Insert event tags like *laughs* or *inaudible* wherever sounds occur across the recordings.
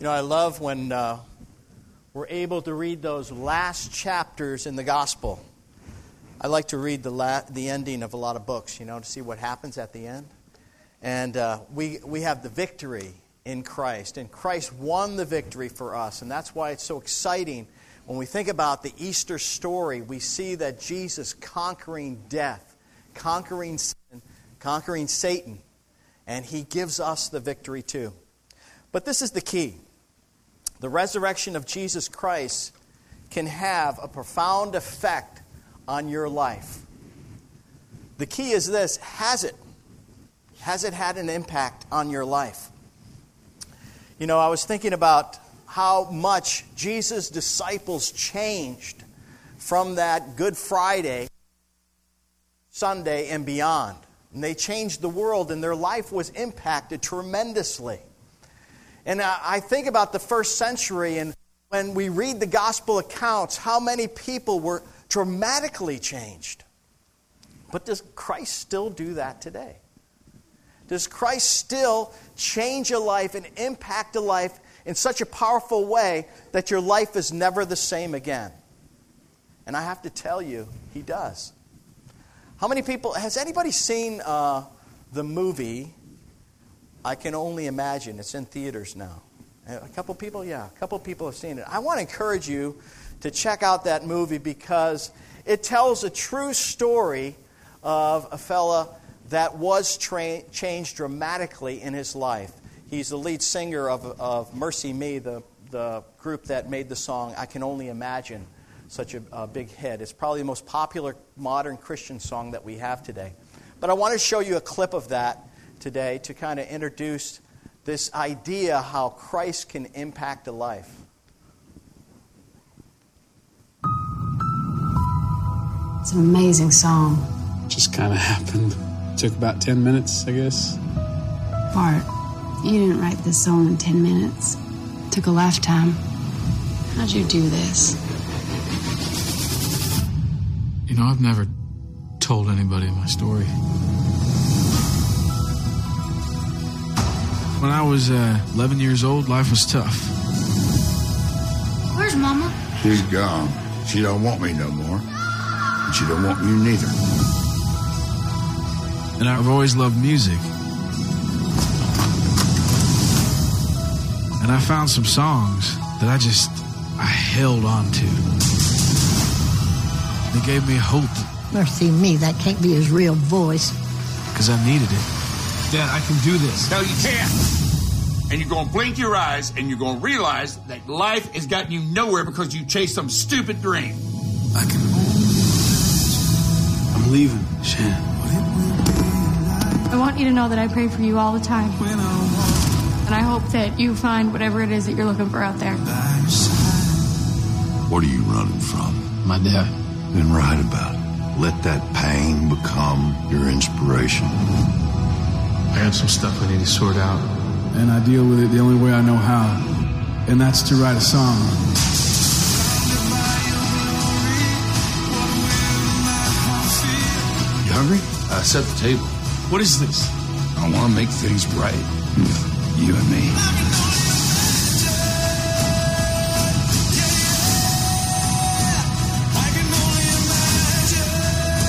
You know, I love when uh, we're able to read those last chapters in the gospel. I like to read the, la- the ending of a lot of books, you know, to see what happens at the end. And uh, we, we have the victory in Christ, and Christ won the victory for us. And that's why it's so exciting when we think about the Easter story. We see that Jesus conquering death, conquering sin, conquering Satan, and he gives us the victory too. But this is the key the resurrection of Jesus Christ can have a profound effect on your life. The key is this has it? Has it had an impact on your life? You know, I was thinking about how much Jesus' disciples changed from that Good Friday, Sunday, and beyond. And they changed the world, and their life was impacted tremendously. And I think about the first century, and when we read the gospel accounts, how many people were dramatically changed. But does Christ still do that today? Does Christ still change a life and impact a life in such a powerful way that your life is never the same again? And I have to tell you, he does. How many people, has anybody seen uh, the movie I Can Only Imagine? It's in theaters now. A couple people, yeah, a couple people have seen it. I want to encourage you to check out that movie because it tells a true story of a fella that was tra- changed dramatically in his life. He's the lead singer of, of MercyMe, the, the group that made the song I Can Only Imagine, such a, a big hit. It's probably the most popular modern Christian song that we have today. But I want to show you a clip of that today to kind of introduce this idea how Christ can impact a life. It's an amazing song. Just kind of happened. Took about 10 minutes, I guess. Bart, you didn't write this song in 10 minutes. It took a lifetime. How'd you do this? You know, I've never told anybody my story. When I was uh, 11 years old, life was tough. Where's Mama? She's gone. She don't want me no more. And she don't want you neither. And I've always loved music. And I found some songs that I just I held on to. They gave me hope. Mercy me, that can't be his real voice. Because I needed it. Dad, I can do this. No, you can't. And you're going to blink your eyes and you're going to realize that life has gotten you nowhere because you chased some stupid dream. I can. I'm leaving, Shan. I want you to know that I pray for you all the time. And I hope that you find whatever it is that you're looking for out there. What are you running from? My dad. Then write about it. Let that pain become your inspiration. I have some stuff I need to sort out. And I deal with it the only way I know how. And that's to write a song. You hungry? I set the table. What is this? I want to make things right. You and me.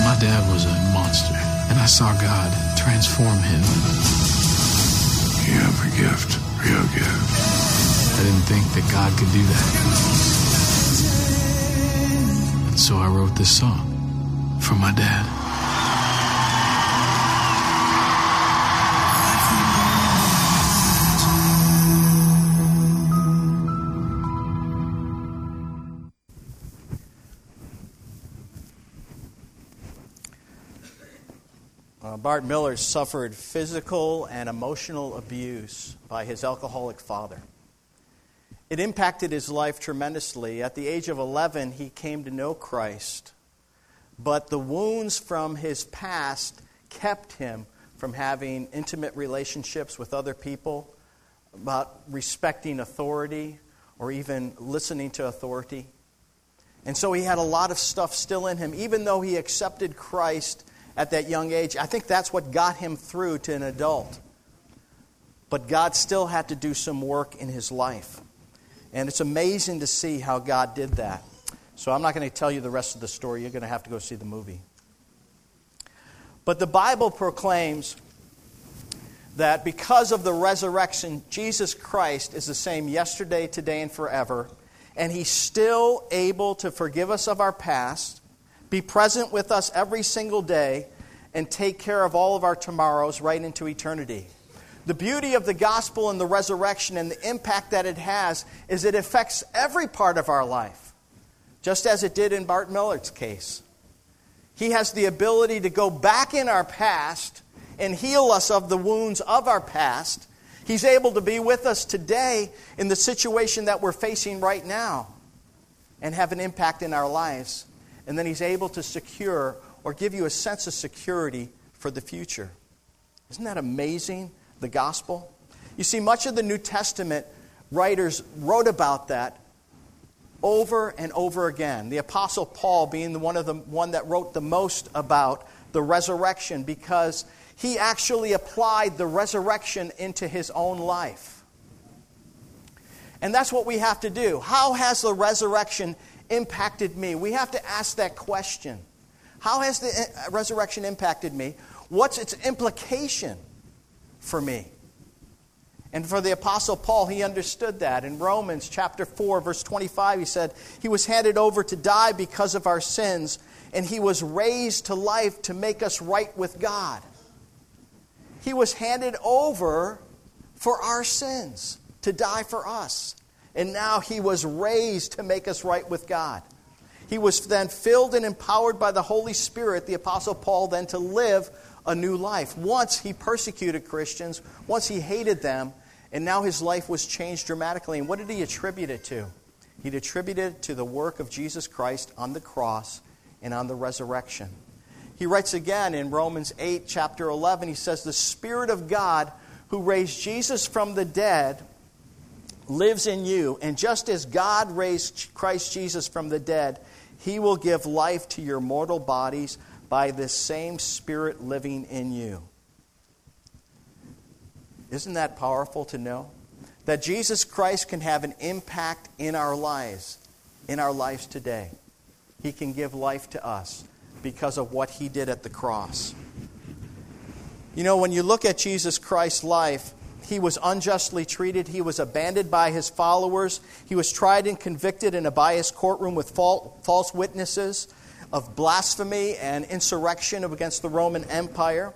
My dad was a monster, and I saw God transform him. You have a gift, real gift. I didn't think that God could do that. And so I wrote this song for my dad. Bart Millard suffered physical and emotional abuse by his alcoholic father. It impacted his life tremendously. At the age of 11, he came to know Christ, but the wounds from his past kept him from having intimate relationships with other people, about respecting authority, or even listening to authority. And so he had a lot of stuff still in him, even though he accepted Christ at that young age. I think that's what got him through to an adult. But God still had to do some work in his life. And it's amazing to see how God did that. So I'm not going to tell you the rest of the story. You're going to have to go see the movie. But the Bible proclaims that because of the resurrection, Jesus Christ is the same yesterday, today, and forever. And he's still able to forgive us of our past, be present with us every single day, and take care of all of our tomorrows right into eternity. The beauty of the gospel and the resurrection and the impact that it has is it affects every part of our life, just as it did in Bart Millard's case. He has the ability to go back in our past and heal us of the wounds of our past. He's able to be with us today in the situation that we're facing right now and have an impact in our lives. And then He's able to secure or give you a sense of security for the future. Isn't that amazing, the gospel? You see, much of the New Testament writers wrote about that over and over again. The Apostle Paul being the one, of the, one that wrote the most about the resurrection because he actually applied the resurrection into his own life. And that's what we have to do. How has the resurrection impacted me? We have to ask that question. How has the uh, resurrection impacted me? What's its implication for me? And for the Apostle Paul, he understood that. In Romans chapter 4, verse 25, he said, He was handed over to die because of our sins, and he was raised to life to make us right with God. He was handed over for our sins, to die for us. And now he was raised to make us right with God. He was then filled and empowered by the Holy Spirit, the Apostle Paul, then to live a new life. Once he persecuted Christians, once he hated them, and now his life was changed dramatically. And what did he attribute it to? He'd attributed it to the work of Jesus Christ on the cross and on the resurrection. He writes again in Romans 8, chapter 11, he says, The Spirit of God who raised Jesus from the dead lives in you. And just as God raised Christ Jesus from the dead, he will give life to your mortal bodies by this same Spirit living in you. Isn't that powerful to know? That Jesus Christ can have an impact in our lives, in our lives today. He can give life to us because of what he did at the cross. You know, when you look at Jesus Christ's life, he was unjustly treated. He was abandoned by his followers. He was tried and convicted in a biased courtroom with false witnesses of blasphemy and insurrection against the Roman Empire.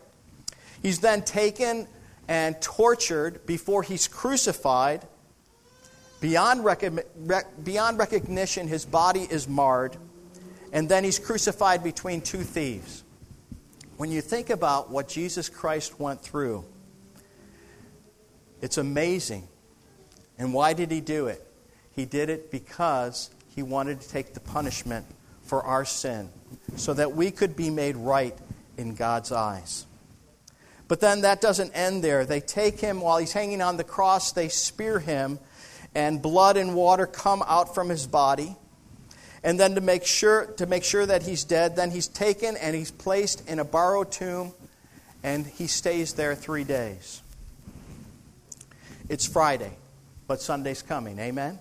He's then taken and tortured before he's crucified. Beyond, rec- beyond recognition, his body is marred. And then he's crucified between two thieves. When you think about what Jesus Christ went through, it's amazing. And why did he do it? He did it because he wanted to take the punishment for our sin so that we could be made right in God's eyes. But then that doesn't end there. They take him while he's hanging on the cross, they spear him, and blood and water come out from his body. And then to make sure to make sure that he's dead, then he's taken and he's placed in a borrowed tomb and he stays there 3 days. It's Friday, but Sunday's coming. Amen.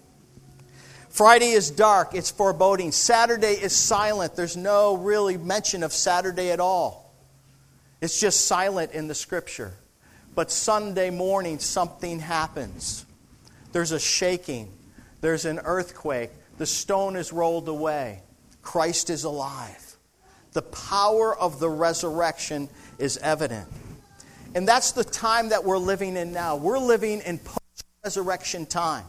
Friday is dark, it's foreboding. Saturday is silent. There's no really mention of Saturday at all. It's just silent in the scripture. But Sunday morning, something happens. There's a shaking, there's an earthquake, the stone is rolled away. Christ is alive. The power of the resurrection is evident. And that's the time that we're living in now. We're living in post resurrection time.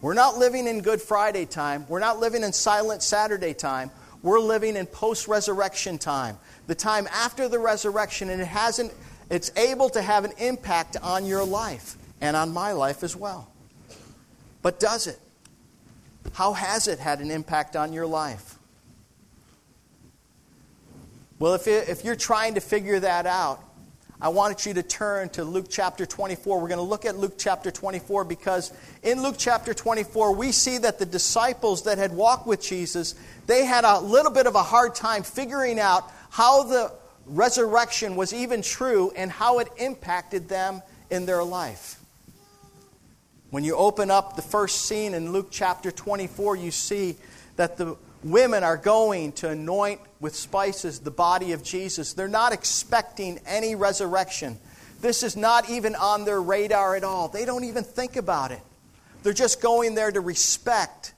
We're not living in Good Friday time. We're not living in Silent Saturday time. We're living in post resurrection time. The time after the resurrection, and it hasn't, it's able to have an impact on your life and on my life as well. But does it? How has it had an impact on your life? Well, if, it, if you're trying to figure that out, I want you to turn to Luke chapter 24. We're going to look at Luke chapter 24 because in Luke chapter 24, we see that the disciples that had walked with Jesus, they had a little bit of a hard time figuring out how the resurrection was even true and how it impacted them in their life. When you open up the first scene in Luke chapter 24, you see that the women are going to anoint with spices the body of Jesus. They're not expecting any resurrection. This is not even on their radar at all. They don't even think about it. They're just going there to respect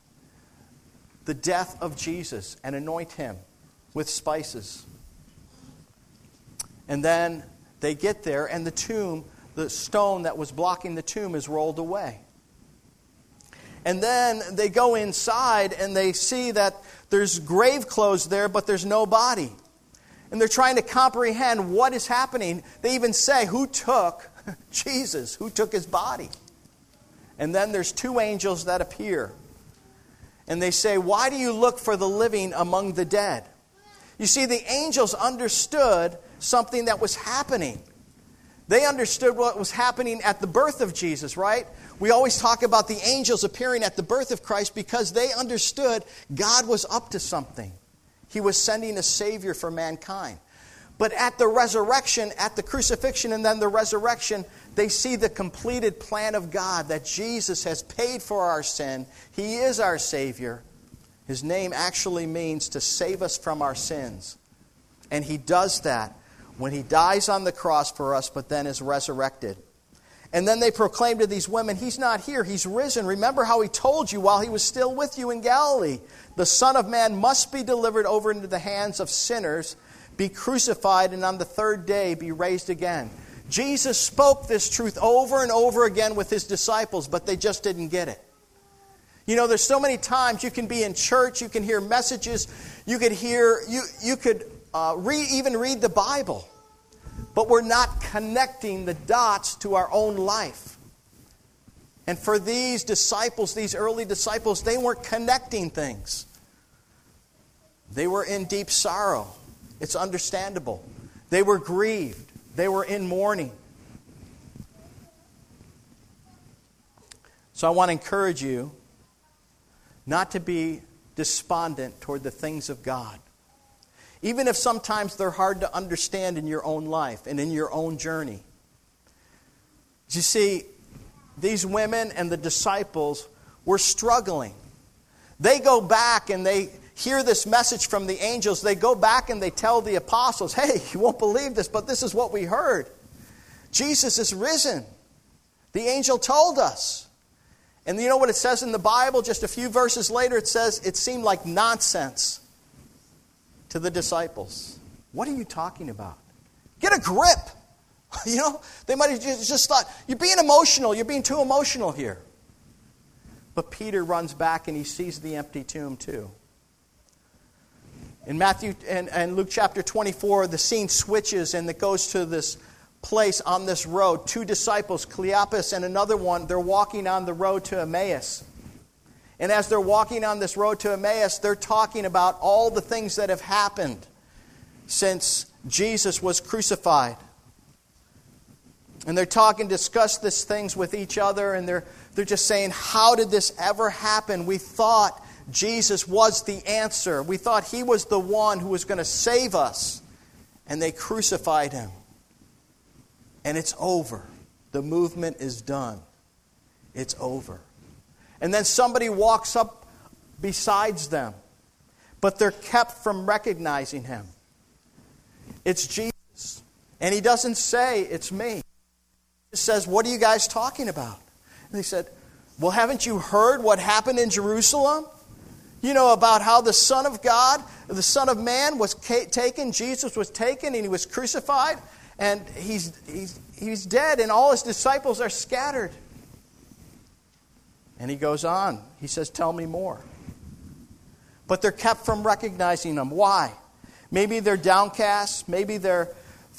the death of Jesus and anoint him with spices. And then they get there, and the tomb, the stone that was blocking the tomb, is rolled away. And then they go inside and they see that there's grave clothes there, but there's no body. And they're trying to comprehend what is happening. They even say, Who took *laughs* Jesus? Who took his body? And then there's two angels that appear. And they say, Why do you look for the living among the dead? You see, the angels understood something that was happening. They understood what was happening at the birth of Jesus, right? We always talk about the angels appearing at the birth of Christ because they understood God was up to something. He was sending a Savior for mankind. But at the resurrection, at the crucifixion, and then the resurrection, they see the completed plan of God that Jesus has paid for our sin. He is our Savior. His name actually means to save us from our sins. And He does that when He dies on the cross for us, but then is resurrected. And then they proclaimed to these women, He's not here, He's risen. Remember how He told you while He was still with you in Galilee the Son of Man must be delivered over into the hands of sinners, be crucified, and on the third day be raised again. Jesus spoke this truth over and over again with His disciples, but they just didn't get it. You know, there's so many times you can be in church, you can hear messages, you could hear, you, you could uh, re, even read the Bible but we're not connecting the dots to our own life. And for these disciples, these early disciples, they weren't connecting things. They were in deep sorrow. It's understandable. They were grieved. They were in mourning. So I want to encourage you not to be despondent toward the things of God even if sometimes they're hard to understand in your own life and in your own journey. You see, these women and the disciples were struggling. They go back and they hear this message from the angels. They go back and they tell the apostles, hey, *laughs* you won't believe this, but this is what we heard. Jesus is risen. The angel told us. And you know what it says in the Bible? Just a few verses later, it says it seemed like nonsense to the disciples. What are you talking about? Get a grip. *laughs* You know, they might have just thought, you're being emotional. You're being too emotional here. But Peter runs back and he sees the empty tomb too. In Matthew and, and Luke chapter 24, the scene switches and it goes to this place on this road. Two disciples, Cleopas and another one, they're walking on the road to Emmaus. And as they're walking on this road to Emmaus, they're talking about all the things that have happened since Jesus was crucified. And they're talking, discuss these things with each other, and they're, they're just saying, How did this ever happen? We thought Jesus was the answer. We thought he was the one who was going to save us. And they crucified him. And it's over. The movement is done. It's over and then somebody walks up besides them, but they're kept from recognizing him. It's Jesus. And he doesn't say, It's me. He says, What are you guys talking about? And they said, Well, haven't you heard what happened in Jerusalem? You know about how the Son of God, the Son of Man, was taken, Jesus was taken, and he was crucified, and he's, he's, he's dead, and all his disciples are scattered. And he goes on. He says, Tell me more. But they're kept from recognizing them. Why? Maybe they're downcast. Maybe they're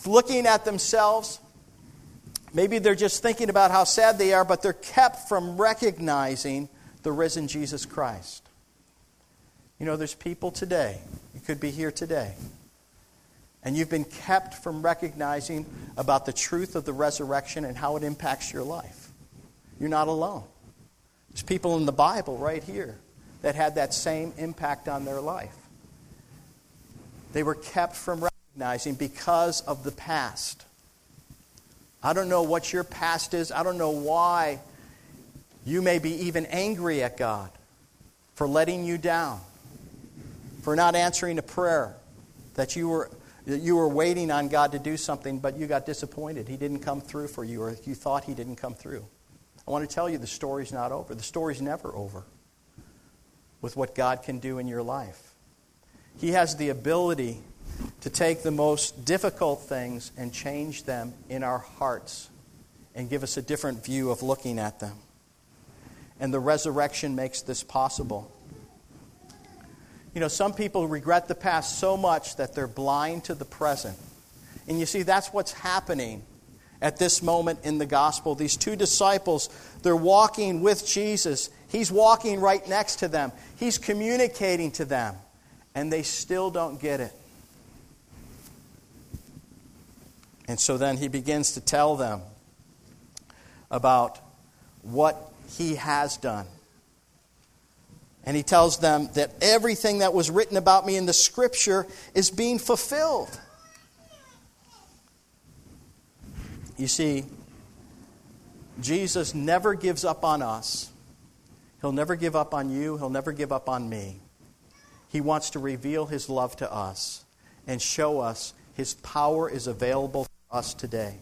looking at themselves. Maybe they're just thinking about how sad they are, but they're kept from recognizing the risen Jesus Christ. You know, there's people today, you could be here today, and you've been kept from recognizing about the truth of the resurrection and how it impacts your life. You're not alone. There's people in the Bible right here that had that same impact on their life. They were kept from recognizing because of the past. I don't know what your past is. I don't know why You may be even angry at God for letting you down, for not answering a prayer that you were, that you were waiting on God to do something, but you got disappointed. He didn't come through for you, or you thought He didn't come through. I want to tell you the story's not over. The story's never over with what God can do in your life. He has the ability to take the most difficult things and change them in our hearts and give us a different view of looking at them. And the resurrection makes this possible. You know, some people regret the past so much that they're blind to the present. And you see, that's what's happening at this moment in the gospel. These two disciples, they're walking with Jesus. He's walking right next to them, He's communicating to them, and they still don't get it. And so then He begins to tell them about what He has done. And he tells them that everything that was written about me in the scripture is being fulfilled. You see, Jesus never gives up on us. He'll never give up on you. He'll never give up on me. He wants to reveal his love to us and show us his power is available for us today.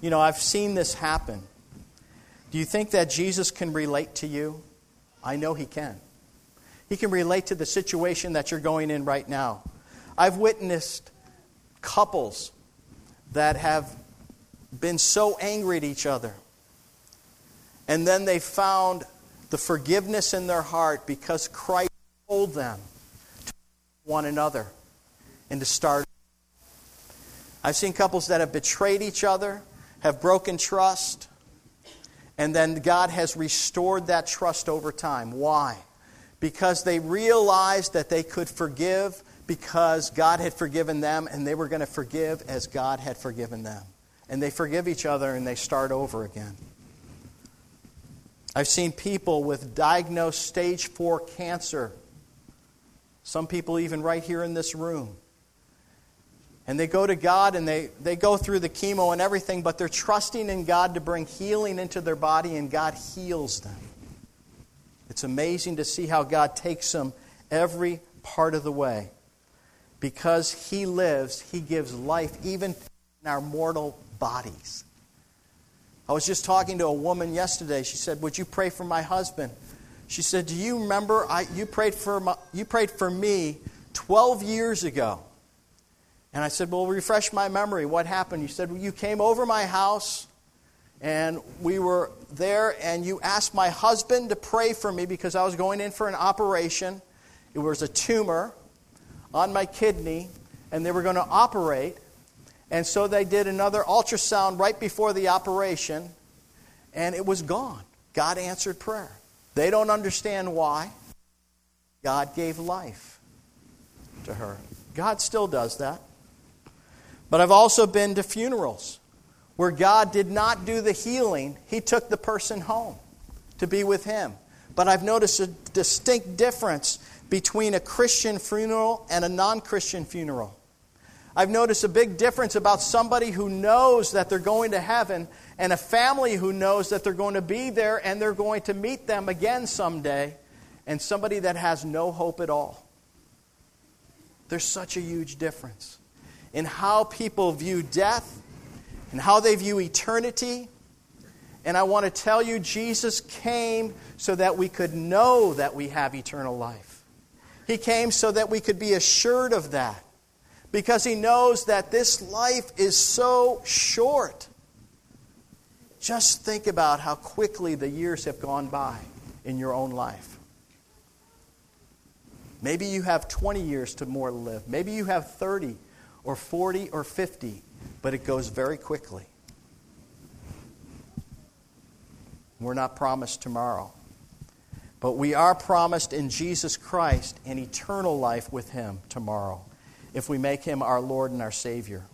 You know, I've seen this happen. Do you think that Jesus can relate to you? I know he can. He can relate to the situation that you're going in right now. I've witnessed couples that have been so angry at each other. And then they found the forgiveness in their heart because Christ told them to one another and to start. I've seen couples that have betrayed each other, have broken trust, and then God has restored that trust over time. Why? Because they realized that they could forgive because God had forgiven them and they were going to forgive as God had forgiven them. And they forgive each other and they start over again. I've seen people with diagnosed stage 4 cancer. Some people, even right here in this room. And they go to God and they, they go through the chemo and everything, but they're trusting in God to bring healing into their body, and God heals them. It's amazing to see how God takes them every part of the way. Because He lives, He gives life even in our mortal bodies. I was just talking to a woman yesterday. She said, Would you pray for my husband? She said, Do you remember I, you, prayed for my, you prayed for me 12 years ago? And I said, Well, refresh my memory. What happened? You said, well, You came over my house and we were there and you asked my husband to pray for me because I was going in for an operation. It was a tumor on my kidney, and they were going to operate. And so they did another ultrasound right before the operation, and it was gone. God answered prayer. They don't understand why. God gave life to her. God still does that. But I've also been to funerals where God did not do the healing, He took the person home to be with Him. But I've noticed a distinct difference between a Christian funeral and a non Christian funeral. I've noticed a big difference about somebody who knows that they're going to heaven and a family who knows that they're going to be there and they're going to meet them again someday, and somebody that has no hope at all. There's such a huge difference in how people view death and how they view eternity. And I want to tell you, Jesus came so that we could know that we have eternal life. He came so that we could be assured of that because He knows that this life is so short. Just think about how quickly the years have gone by in your own life. Maybe you have 20 years to more to live. Maybe you have 30 or 40 or 50, but it goes very quickly. We're not promised tomorrow. But we are promised in Jesus Christ an eternal life with Him tomorrow if we make Him our Lord and our Savior.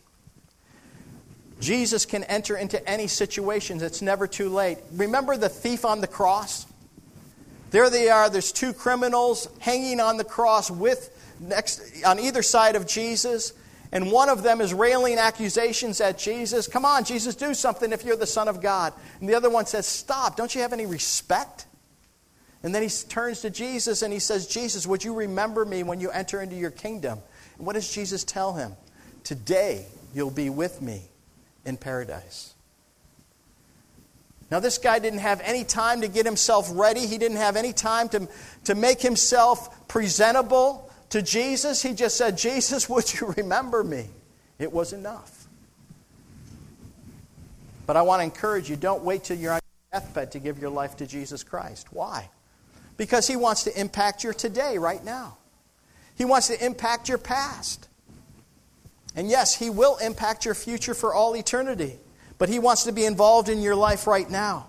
Jesus can enter into any situation, It's never too late. Remember the thief on the cross? There they are. There's two criminals hanging on the cross with next on either side of Jesus, And one of them is railing accusations at Jesus. Come on, Jesus, do something if you're the Son of God. And the other one says, Stop, don't you have any respect? And then he turns to Jesus and he says, Jesus, would you remember me when you enter into your kingdom? And what does Jesus tell him? Today you'll be with me in paradise. Now, this guy didn't have any time to get himself ready. He didn't have any time to, to make himself presentable to Jesus. He just said, Jesus, *laughs* would you remember me? It was enough. But I want to encourage you don't wait till you're on your deathbed to give your life to Jesus Christ. Why? Because He wants to impact your today, right now. He wants to impact your past. And yes, He will impact your future for all eternity. But He wants to be involved in your life right now.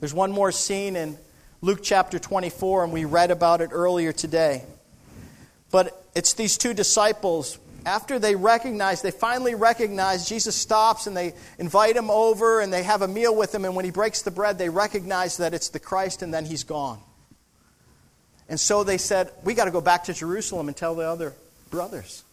There's one more scene in Luke chapter 24, and we read about it earlier today. But it's these two disciples. After they recognize, they finally recognize, Jesus stops and they invite him over and they have a meal with him. And when he breaks the bread, they recognize that it's the Christ and then he's gone. And so they said, We got to go back to Jerusalem and tell the other brothers.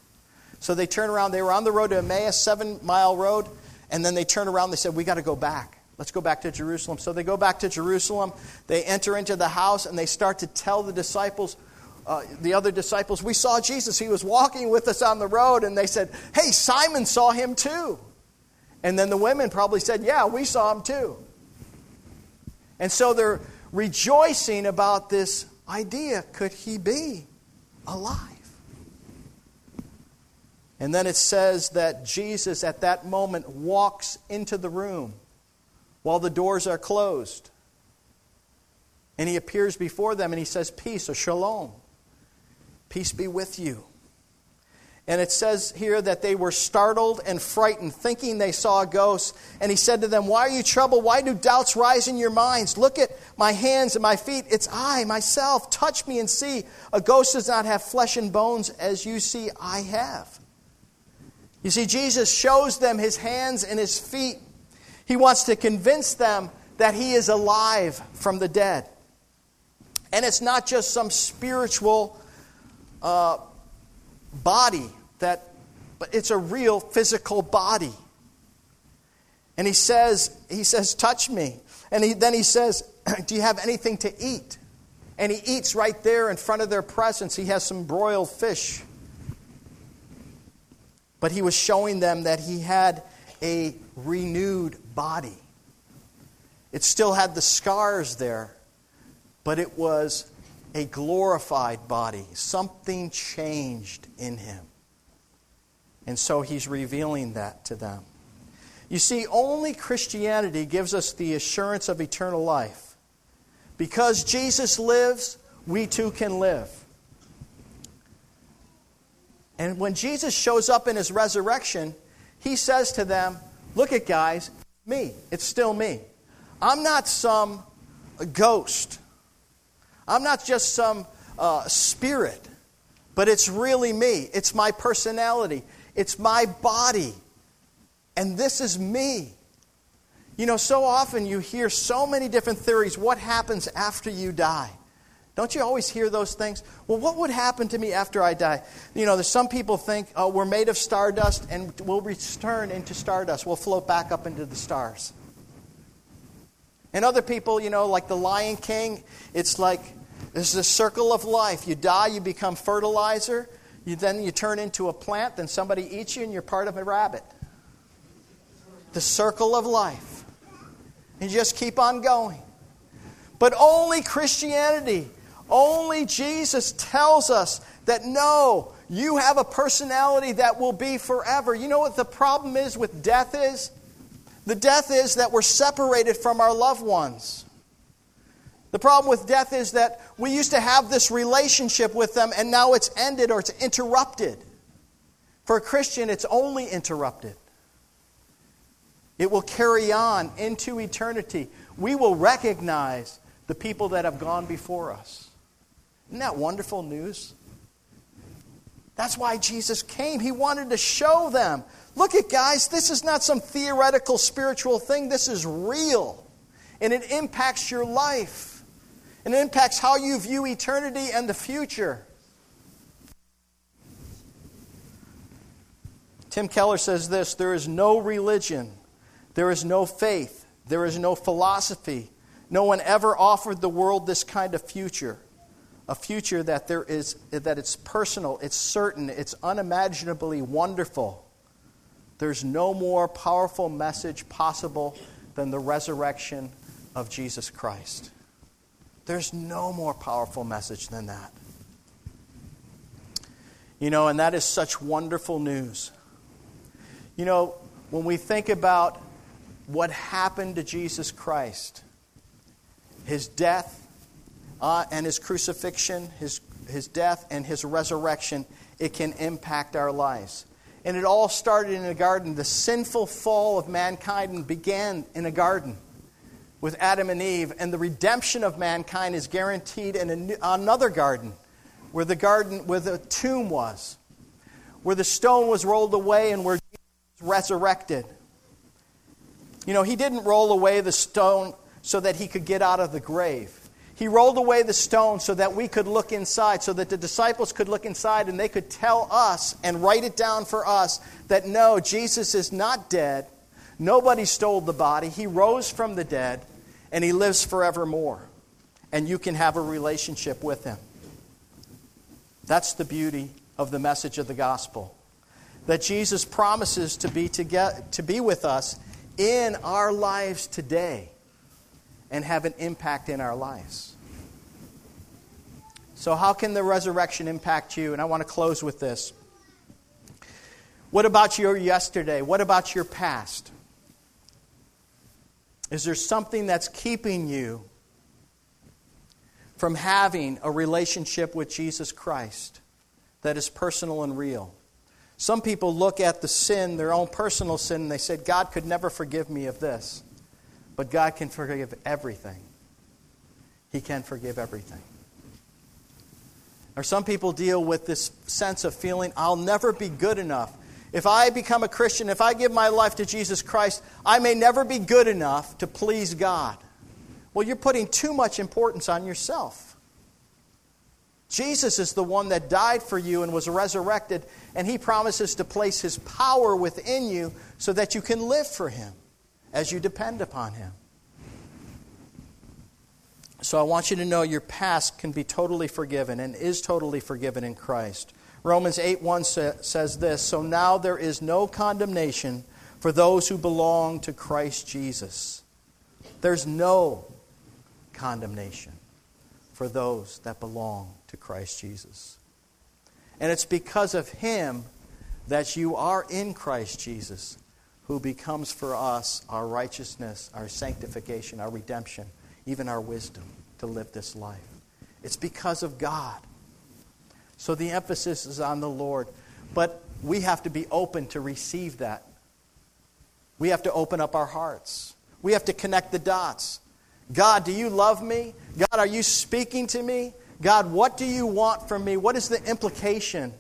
So they turn around. They were on the road to Emmaus, seven mile road, and then they turn around. They said, We got to go back. Let's go back to Jerusalem. So they go back to Jerusalem. They enter into the house and they start to tell the disciples, uh, the other disciples, We saw Jesus. He was walking with us on the road. And they said, Hey, Simon saw him too. And then the women probably said, Yeah, we saw him too. And so they're rejoicing about this idea could he be alive? And then it says that Jesus at that moment walks into the room while the doors are closed. And he appears before them and he says, Peace or shalom. Peace be with you. And it says here that they were startled and frightened, thinking they saw a ghost. And he said to them, Why are you troubled? Why do doubts rise in your minds? Look at my hands and my feet. It's I, myself. Touch me and see. A ghost does not have flesh and bones as you see I have. You see, Jesus shows them his hands and his feet. He wants to convince them that he is alive from the dead. And it's not just some spiritual uh, body that but it's a real physical body. And he says he says touch me. And he, then he says *clears throat* do you have anything to eat? And he eats right there in front of their presence. He has some broiled fish. But he was showing them that he had a renewed body. It still had the scars there but it was a glorified body. Something changed in him. And so he's revealing that to them. You see, only Christianity gives us the assurance of eternal life. Because Jesus lives, we too can live. And when Jesus shows up in his resurrection, he says to them, Look at guys, me. It's still me. I'm not some ghost. I'm not just some uh, spirit, but it's really me. It's my personality, it's my body. And this is me. You know, so often you hear so many different theories what happens after you die. Don't you always hear those things? Well, what would happen to me after I die? You know, there's some people think, oh, we're made of stardust and we'll return into stardust. We'll float back up into the stars. And other people, you know, like the Lion King, it's like this is a circle of life. You die, you become fertilizer, you, then you turn into a plant, then somebody eats you, and you're part of a rabbit. The circle of life. And you just keep on going. But only Christianity, only Jesus tells us that no, you have a personality that will be forever. You know what the problem is with death is? The death is that we're separated from our loved ones. The problem with death is that we used to have this relationship with them and now it's ended or it's interrupted. For a Christian, it's only interrupted. It will carry on into eternity. We will recognize the people that have gone before us. Isn't that wonderful news? That's why Jesus came. He wanted to show them look at guys, this is not some theoretical spiritual thing, this is real. And it impacts your life, and it impacts how you view eternity and the future. Tim Keller says this there is no religion, there is no faith, there is no philosophy. No one ever offered the world this kind of future. A future that there is that it's personal, it's certain, it's unimaginably wonderful. There's no more powerful message possible than the resurrection of Jesus Christ. There's no more powerful message than that. You know, and that is such wonderful news. You know, when we think about what happened to Jesus Christ, his death uh, and his crucifixion, his, his death and his resurrection, it can impact our lives. And it all started in a garden. The sinful fall of mankind began in a garden with Adam and Eve, and the redemption of mankind is guaranteed in new, another garden, where the garden, where the tomb was, where the stone was rolled away, and where Jesus was resurrected. You know, he didn't roll away the stone so that he could get out of the grave. He rolled away the stone so that we could look inside, so that the disciples could look inside and they could tell us and write it down for us that no, Jesus is not dead. Nobody stole the body. He rose from the dead and he lives forevermore. And you can have a relationship with him. That's the beauty of the message of the gospel. That Jesus promises to be, to, get, to be with us in our lives today and have an impact in our lives. So, how can the resurrection impact you? And I want to close with this. What about your yesterday? What about your past? Is there something that's keeping you from having a relationship with Jesus Christ that is personal and real? Some people look at the sin, their own personal sin, and they said, God could never forgive me of this. But God can forgive everything. He can forgive everything. Or some people deal with this sense of feeling, I'll never be good enough. If I become a Christian, if I give my life to Jesus Christ, I may never be good enough to please God. Well, you're putting too much importance on yourself. Jesus is the one that died for you and was resurrected, and he promises to place his power within you so that you can live for him as you depend upon him. So I want you to know your past can be totally forgiven and is totally forgiven in Christ. Romans 8 1 says this So now there is no condemnation for those who belong to Christ Jesus. There's no condemnation for those that belong to Christ Jesus. And it's because of Him that you are in Christ Jesus, who becomes for us our righteousness, our sanctification, our redemption, even our wisdom to live this life. It's because of God. So the emphasis is on the Lord. But we have to be open to receive that. We have to open up our hearts. We have to connect the dots. God, do you love me? God, are you speaking to me? God, what do you want from me? What is the implication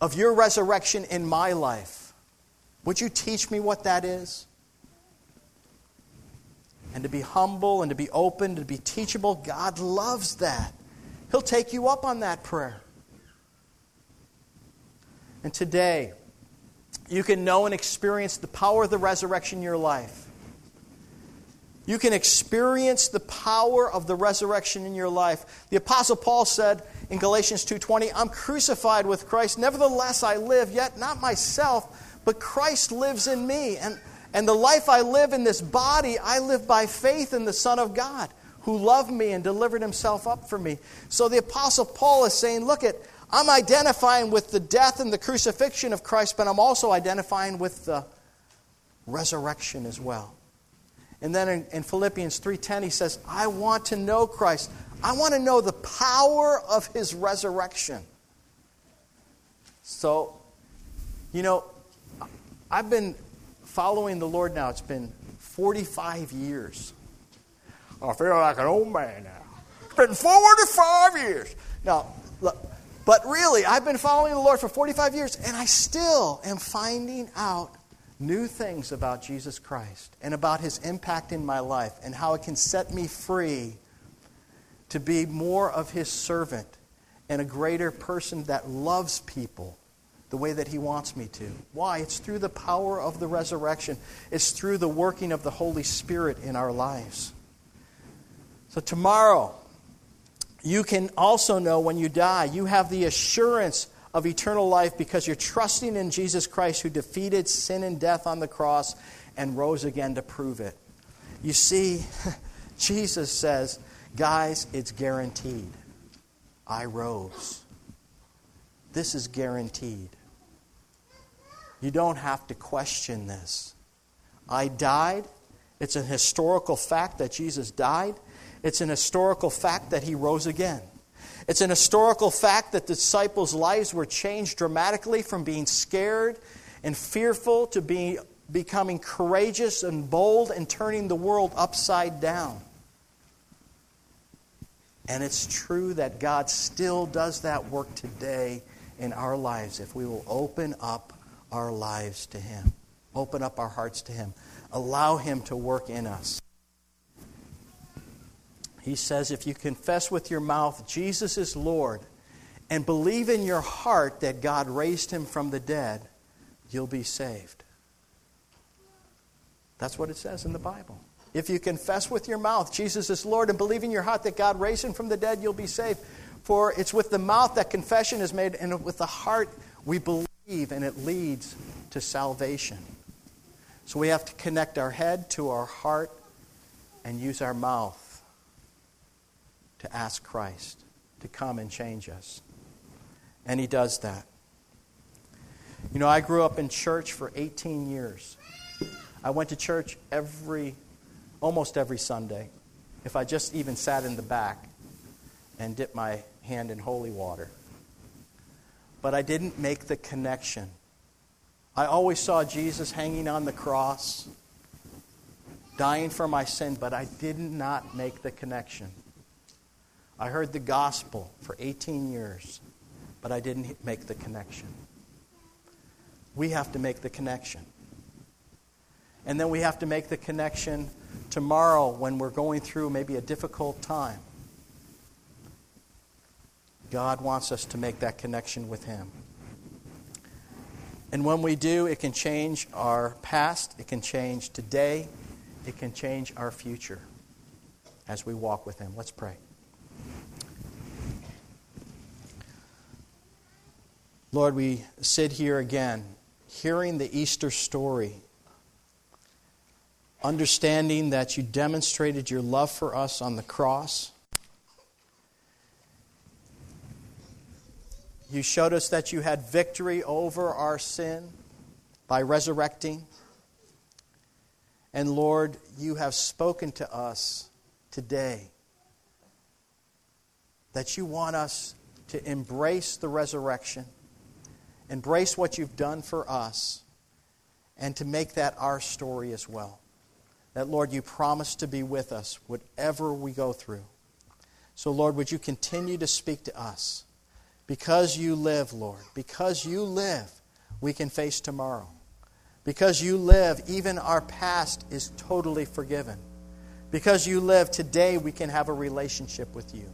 of your resurrection in my life? Would you teach me what that is? And to be humble and to be open, to be teachable, God loves that. He'll take you up on that prayer. And today, you can know and experience the power of the resurrection in your life. You can experience the power of the resurrection in your life. The apostle Paul said in Galatians 2:20, "I'm crucified with Christ, nevertheless I live, yet not myself, but Christ lives in me." And and the life I live in this body, I live by faith in the Son of God who loved me and delivered himself up for me. So the Apostle Paul is saying, look at, I'm identifying with the death and the crucifixion of Christ, but I'm also identifying with the resurrection as well. And then in, in Philippians 3:10 he says, I want to know Christ. I want to know the power of his resurrection. So, you know, I've been following the Lord now. It's been 45 years. I feel like an old man now. It's been 45 years. Now, look, but really, I've been following the Lord for 45 years, and I still am finding out new things about Jesus Christ and about his impact in my life and how it can set me free to be more of his servant and a greater person that loves people the way that He wants me to. Why? It's through the power of the resurrection, it's through the working of the Holy Spirit in our lives. So, tomorrow, you can also know when you die, you have the assurance of eternal life because you're trusting in Jesus Christ who defeated sin and death on the cross and rose again to prove it. You see, *laughs* Jesus says, guys, it's guaranteed. I rose. This is guaranteed. You don't have to question this. I died. It's a historical fact that Jesus died. It's an historical fact that he rose again. It's an historical fact that the disciples' lives were changed dramatically from being scared and fearful to being, becoming courageous and bold and turning the world upside down. And it's true that God still does that work today in our lives if we will open up our lives to Him, open up our hearts to Him, allow Him to work in us. He says, if you confess with your mouth Jesus is Lord and believe in your heart that God raised him from the dead, you'll be saved. That's what it says in the Bible. If you confess with your mouth Jesus is Lord and believe in your heart that God raised him from the dead, you'll be saved. For it's with the mouth that confession is made, and with the heart we believe and it leads to salvation. So we have to connect our head to our heart and use our mouth to ask Christ to come and change us. And He does that. You know, I grew up in church for 18 years. I went to church every, almost every Sunday. If I just even sat in the back and dipped my hand in holy water but I didn't make the connection. I always saw Jesus hanging on the cross, dying for my sin, but I did not make the connection. I heard the gospel for 18 years, but I didn't make the connection. We have to make the connection. And then we have to make the connection tomorrow when we're going through maybe a difficult time. God wants us to make that connection with Him. And when we do, it can change our past, it can change today, it can change our future as we walk with Him. Let's pray. Lord, we sit here again, hearing the Easter story, understanding that you demonstrated your love for us on the cross You showed us that you had victory over our sin by resurrecting. And Lord, you have spoken to us today that you want us to embrace the resurrection, embrace what you've done for us, and to make that our story as well. That, Lord, you promise to be with us whatever we go through. So, Lord, would you continue to speak to us? Because you live, Lord, because you live, we can face tomorrow. Because you live, even our past is totally forgiven. Because you live, today we can have a relationship with you.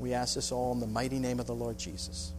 We ask this all in the mighty name of the Lord Jesus.